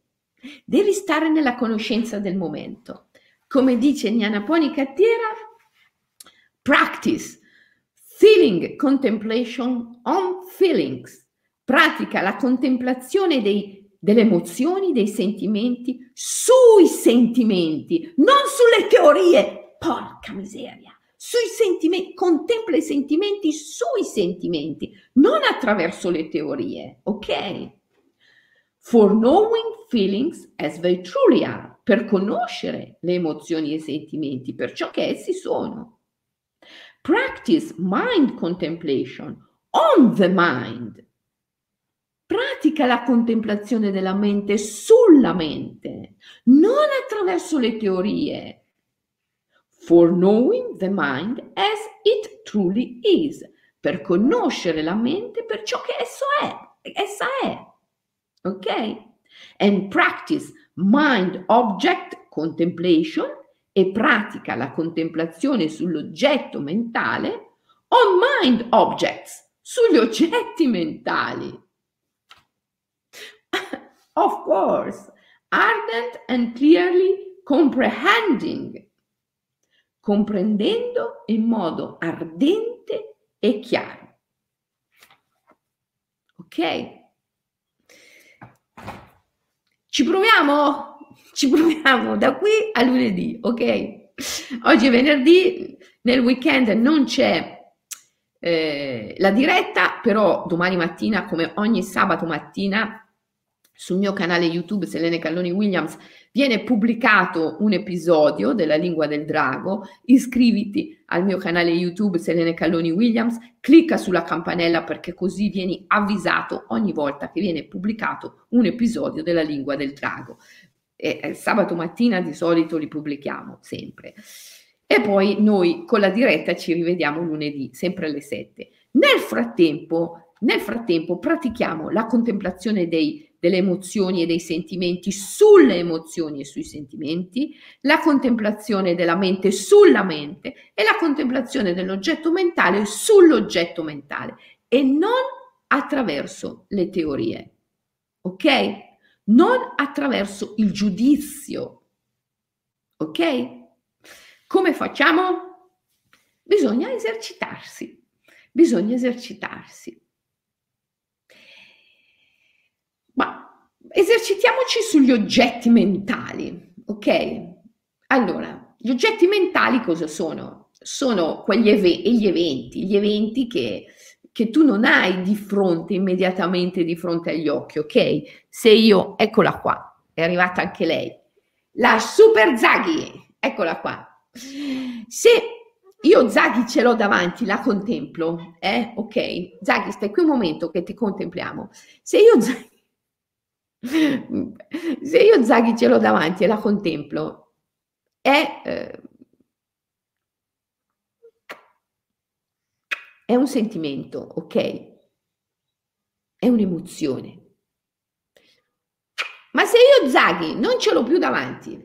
Devi stare nella conoscenza del momento. Come dice Poni Cattiera, practice feeling contemplation on feelings. Pratica la contemplazione dei, delle emozioni, dei sentimenti sui sentimenti, non sulle teorie. Porca miseria! Sui sentimenti, contempla i sentimenti sui sentimenti, non attraverso le teorie, ok? For knowing feelings as they truly are, per conoscere le emozioni e i sentimenti per ciò che essi sono. Practice mind contemplation on the mind. Pratica la contemplazione della mente sulla mente, non attraverso le teorie. For knowing the mind as it truly is, per conoscere la mente per ciò che esso è, essa è ok? And practice mind object contemplation e pratica la contemplazione sull'oggetto mentale on mind objects, sugli oggetti mentali. of course, ardent and clearly comprehending, comprendendo in modo ardente e chiaro. Ok? Ci proviamo? Ci proviamo da qui a lunedì, ok? Oggi è venerdì, nel weekend non c'è eh, la diretta, però domani mattina, come ogni sabato mattina, sul mio canale YouTube Selene Calloni Williams viene pubblicato un episodio della lingua del drago. Iscriviti al mio canale YouTube Selene Calloni Williams, clicca sulla campanella perché così vieni avvisato ogni volta che viene pubblicato un episodio della lingua del drago. E, e, sabato mattina di solito li pubblichiamo sempre. E poi noi con la diretta ci rivediamo lunedì, sempre alle 7. Nel frattempo, nel frattempo pratichiamo la contemplazione dei delle emozioni e dei sentimenti sulle emozioni e sui sentimenti, la contemplazione della mente sulla mente e la contemplazione dell'oggetto mentale sull'oggetto mentale e non attraverso le teorie, ok? Non attraverso il giudizio, ok? Come facciamo? Bisogna esercitarsi, bisogna esercitarsi. Esercitiamoci sugli oggetti mentali, ok? Allora, gli oggetti mentali cosa sono? Sono quegli ev- gli eventi, gli eventi che, che tu non hai di fronte, immediatamente di fronte agli occhi, ok? Se io, eccola qua, è arrivata anche lei, la Super Zaghi, eccola qua. Se io Zaghi ce l'ho davanti, la contemplo, eh? Ok, Zaghi, stai qui un momento che ti contempliamo. Se io Zaghi se io Zaghi ce l'ho davanti e la contemplo, è, eh, è un sentimento, ok? È un'emozione. Ma se io Zaghi non ce l'ho più davanti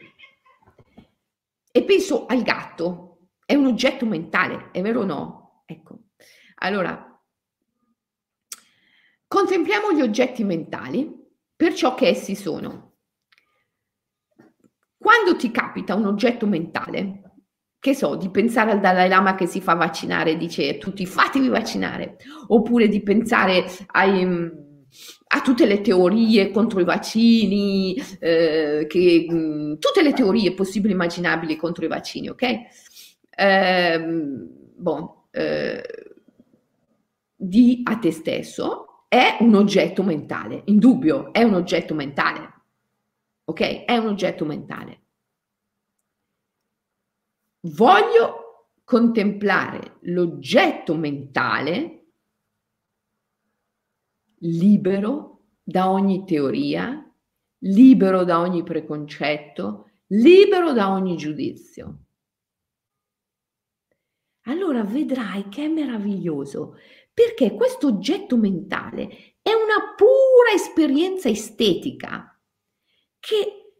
e penso al gatto, è un oggetto mentale, è vero o no? Ecco. Allora, Contempliamo gli oggetti mentali per ciò che essi sono. Quando ti capita un oggetto mentale, che so, di pensare al Dalai Lama che si fa vaccinare e dice tutti fatevi vaccinare, oppure di pensare ai, a tutte le teorie contro i vaccini, eh, che, mh, tutte le teorie possibili e immaginabili contro i vaccini, ok? Eh, bon, eh, di a te stesso è un oggetto mentale, indubbio, è un oggetto mentale ok? È un oggetto mentale. Voglio contemplare l'oggetto mentale libero da ogni teoria, libero da ogni preconcetto, libero da ogni giudizio. Allora vedrai che è meraviglioso, perché questo oggetto mentale è una pura esperienza estetica che,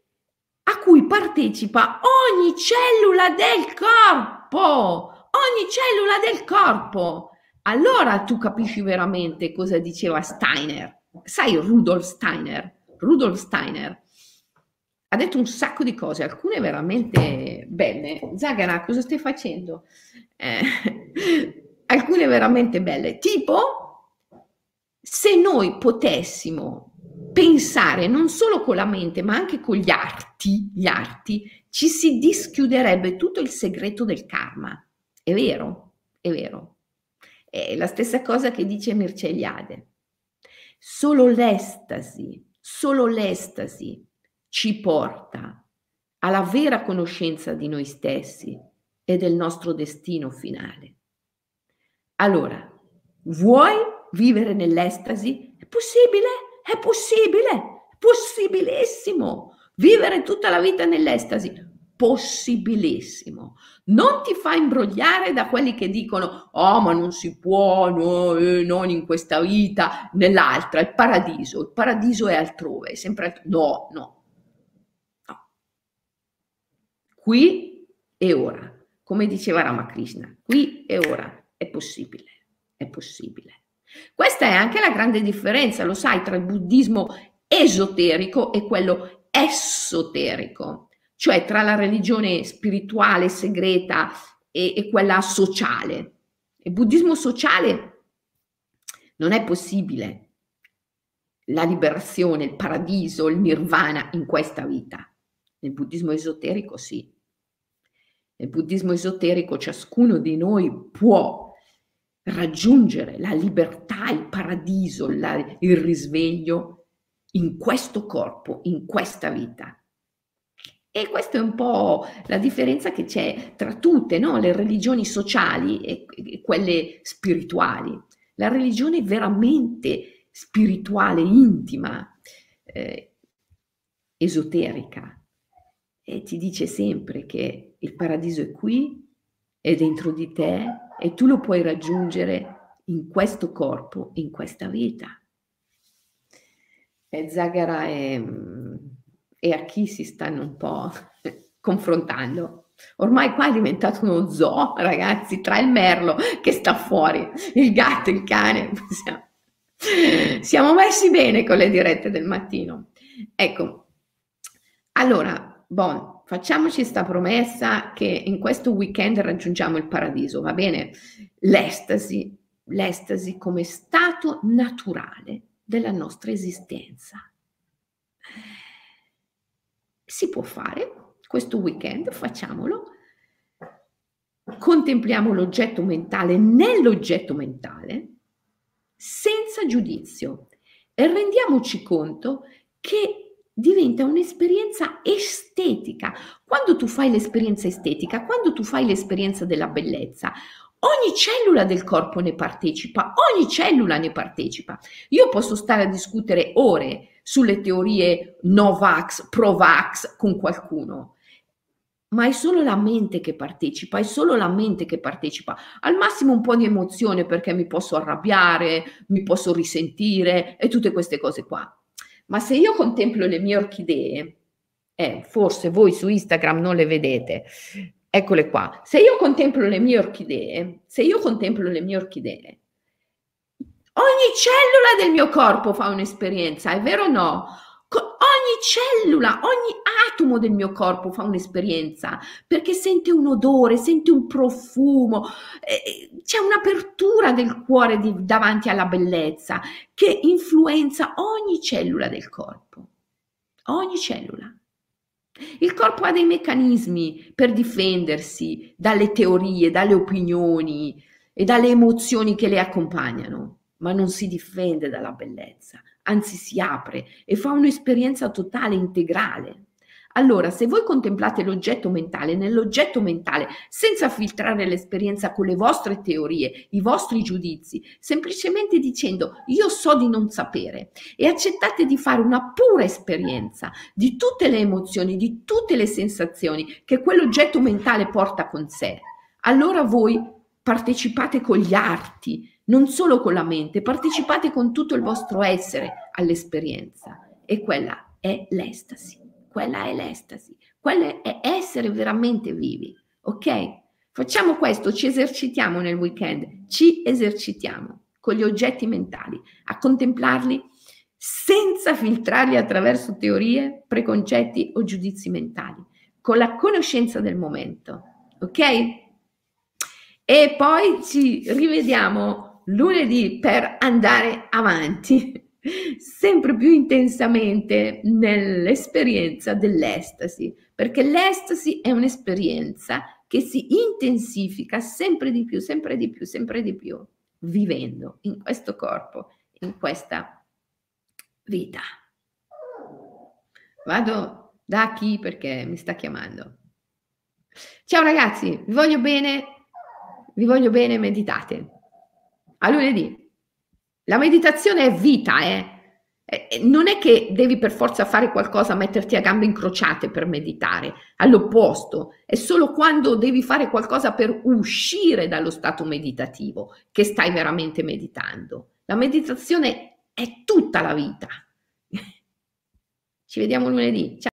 a cui partecipa ogni cellula del corpo, ogni cellula del corpo. Allora tu capisci veramente cosa diceva Steiner. Sai Rudolf Steiner? Rudolf Steiner ha detto un sacco di cose, alcune veramente belle. Zagara, cosa stai facendo? Eh, alcune veramente belle, tipo se noi potessimo pensare non solo con la mente, ma anche con gli arti, gli arti, ci si dischiuderebbe tutto il segreto del karma. È vero, è vero. È la stessa cosa che dice Mircea. Solo l'estasi, solo l'estasi ci porta alla vera conoscenza di noi stessi e del nostro destino finale. Allora, vuoi vivere nell'estasi? È possibile? È possibile, possibilissimo. Vivere tutta la vita nell'estasi, possibilissimo. Non ti fa imbrogliare da quelli che dicono, oh ma non si può, no, eh, non in questa vita, nell'altra, il paradiso, il paradiso è altrove, è sempre altrove. No, no, no. Qui e ora, come diceva Ramakrishna, qui e ora è possibile, è possibile. Questa è anche la grande differenza, lo sai, tra il buddismo esoterico e quello esoterico, cioè tra la religione spirituale segreta e, e quella sociale. Il buddismo sociale non è possibile la liberazione, il paradiso, il nirvana in questa vita. Nel buddismo esoterico sì. Nel buddismo esoterico ciascuno di noi può raggiungere la libertà, il paradiso, la, il risveglio in questo corpo, in questa vita. E questa è un po' la differenza che c'è tra tutte no? le religioni sociali e, e quelle spirituali. La religione veramente spirituale, intima, eh, esoterica, e ti dice sempre che il paradiso è qui, è dentro di te e tu lo puoi raggiungere in questo corpo, in questa vita. E Zagara e, e a chi si stanno un po' confrontando. Ormai qua è diventato uno zoo, ragazzi, tra il merlo che sta fuori, il gatto, il cane. Siamo, messi bene con le dirette del mattino. Ecco, allora, bon, facciamoci questa promessa che in questo weekend raggiungiamo il paradiso, va bene? L'estasi, l'estasi come stato naturale della nostra esistenza. Si può fare questo weekend, facciamolo. Contempliamo l'oggetto mentale nell'oggetto mentale senza giudizio e rendiamoci conto che diventa un'esperienza estetica. Quando tu fai l'esperienza estetica, quando tu fai l'esperienza della bellezza, ogni cellula del corpo ne partecipa, ogni cellula ne partecipa. Io posso stare a discutere ore sulle teorie Novax, Provax con qualcuno, ma è solo la mente che partecipa, è solo la mente che partecipa. Al massimo un po' di emozione perché mi posso arrabbiare, mi posso risentire e tutte queste cose qua. Ma se io contemplo le mie orchidee, eh, forse voi su Instagram non le vedete, eccole qua. Se io contemplo le mie orchidee, se io contemplo le mie orchidee, Ogni cellula del mio corpo fa un'esperienza, è vero o no? Ogni cellula, ogni atomo del mio corpo fa un'esperienza perché sente un odore, sente un profumo, eh, c'è un'apertura del cuore di, davanti alla bellezza che influenza ogni cellula del corpo. Ogni cellula. Il corpo ha dei meccanismi per difendersi dalle teorie, dalle opinioni e dalle emozioni che le accompagnano, ma non si difende dalla bellezza, anzi si apre e fa un'esperienza totale, integrale. Allora, se voi contemplate l'oggetto mentale, nell'oggetto mentale, senza filtrare l'esperienza con le vostre teorie, i vostri giudizi, semplicemente dicendo io so di non sapere e accettate di fare una pura esperienza di tutte le emozioni, di tutte le sensazioni che quell'oggetto mentale porta con sé, allora voi partecipate con gli arti, non solo con la mente, partecipate con tutto il vostro essere all'esperienza e quella è l'estasi, quella è l'estasi, quella è essere veramente vivi, ok? Facciamo questo, ci esercitiamo nel weekend, ci esercitiamo con gli oggetti mentali, a contemplarli senza filtrarli attraverso teorie, preconcetti o giudizi mentali, con la conoscenza del momento, ok? E poi ci rivediamo lunedì per andare avanti sempre più intensamente nell'esperienza dell'estasi, perché l'estasi è un'esperienza che si intensifica sempre di più, sempre di più, sempre di più, vivendo in questo corpo, in questa vita. Vado da chi perché mi sta chiamando. Ciao ragazzi, vi voglio bene, vi voglio bene, meditate. A lunedì. La meditazione è vita, eh? Non è che devi per forza fare qualcosa, metterti a gambe incrociate per meditare, all'opposto, è solo quando devi fare qualcosa per uscire dallo stato meditativo che stai veramente meditando. La meditazione è tutta la vita. Ci vediamo lunedì. Ciao.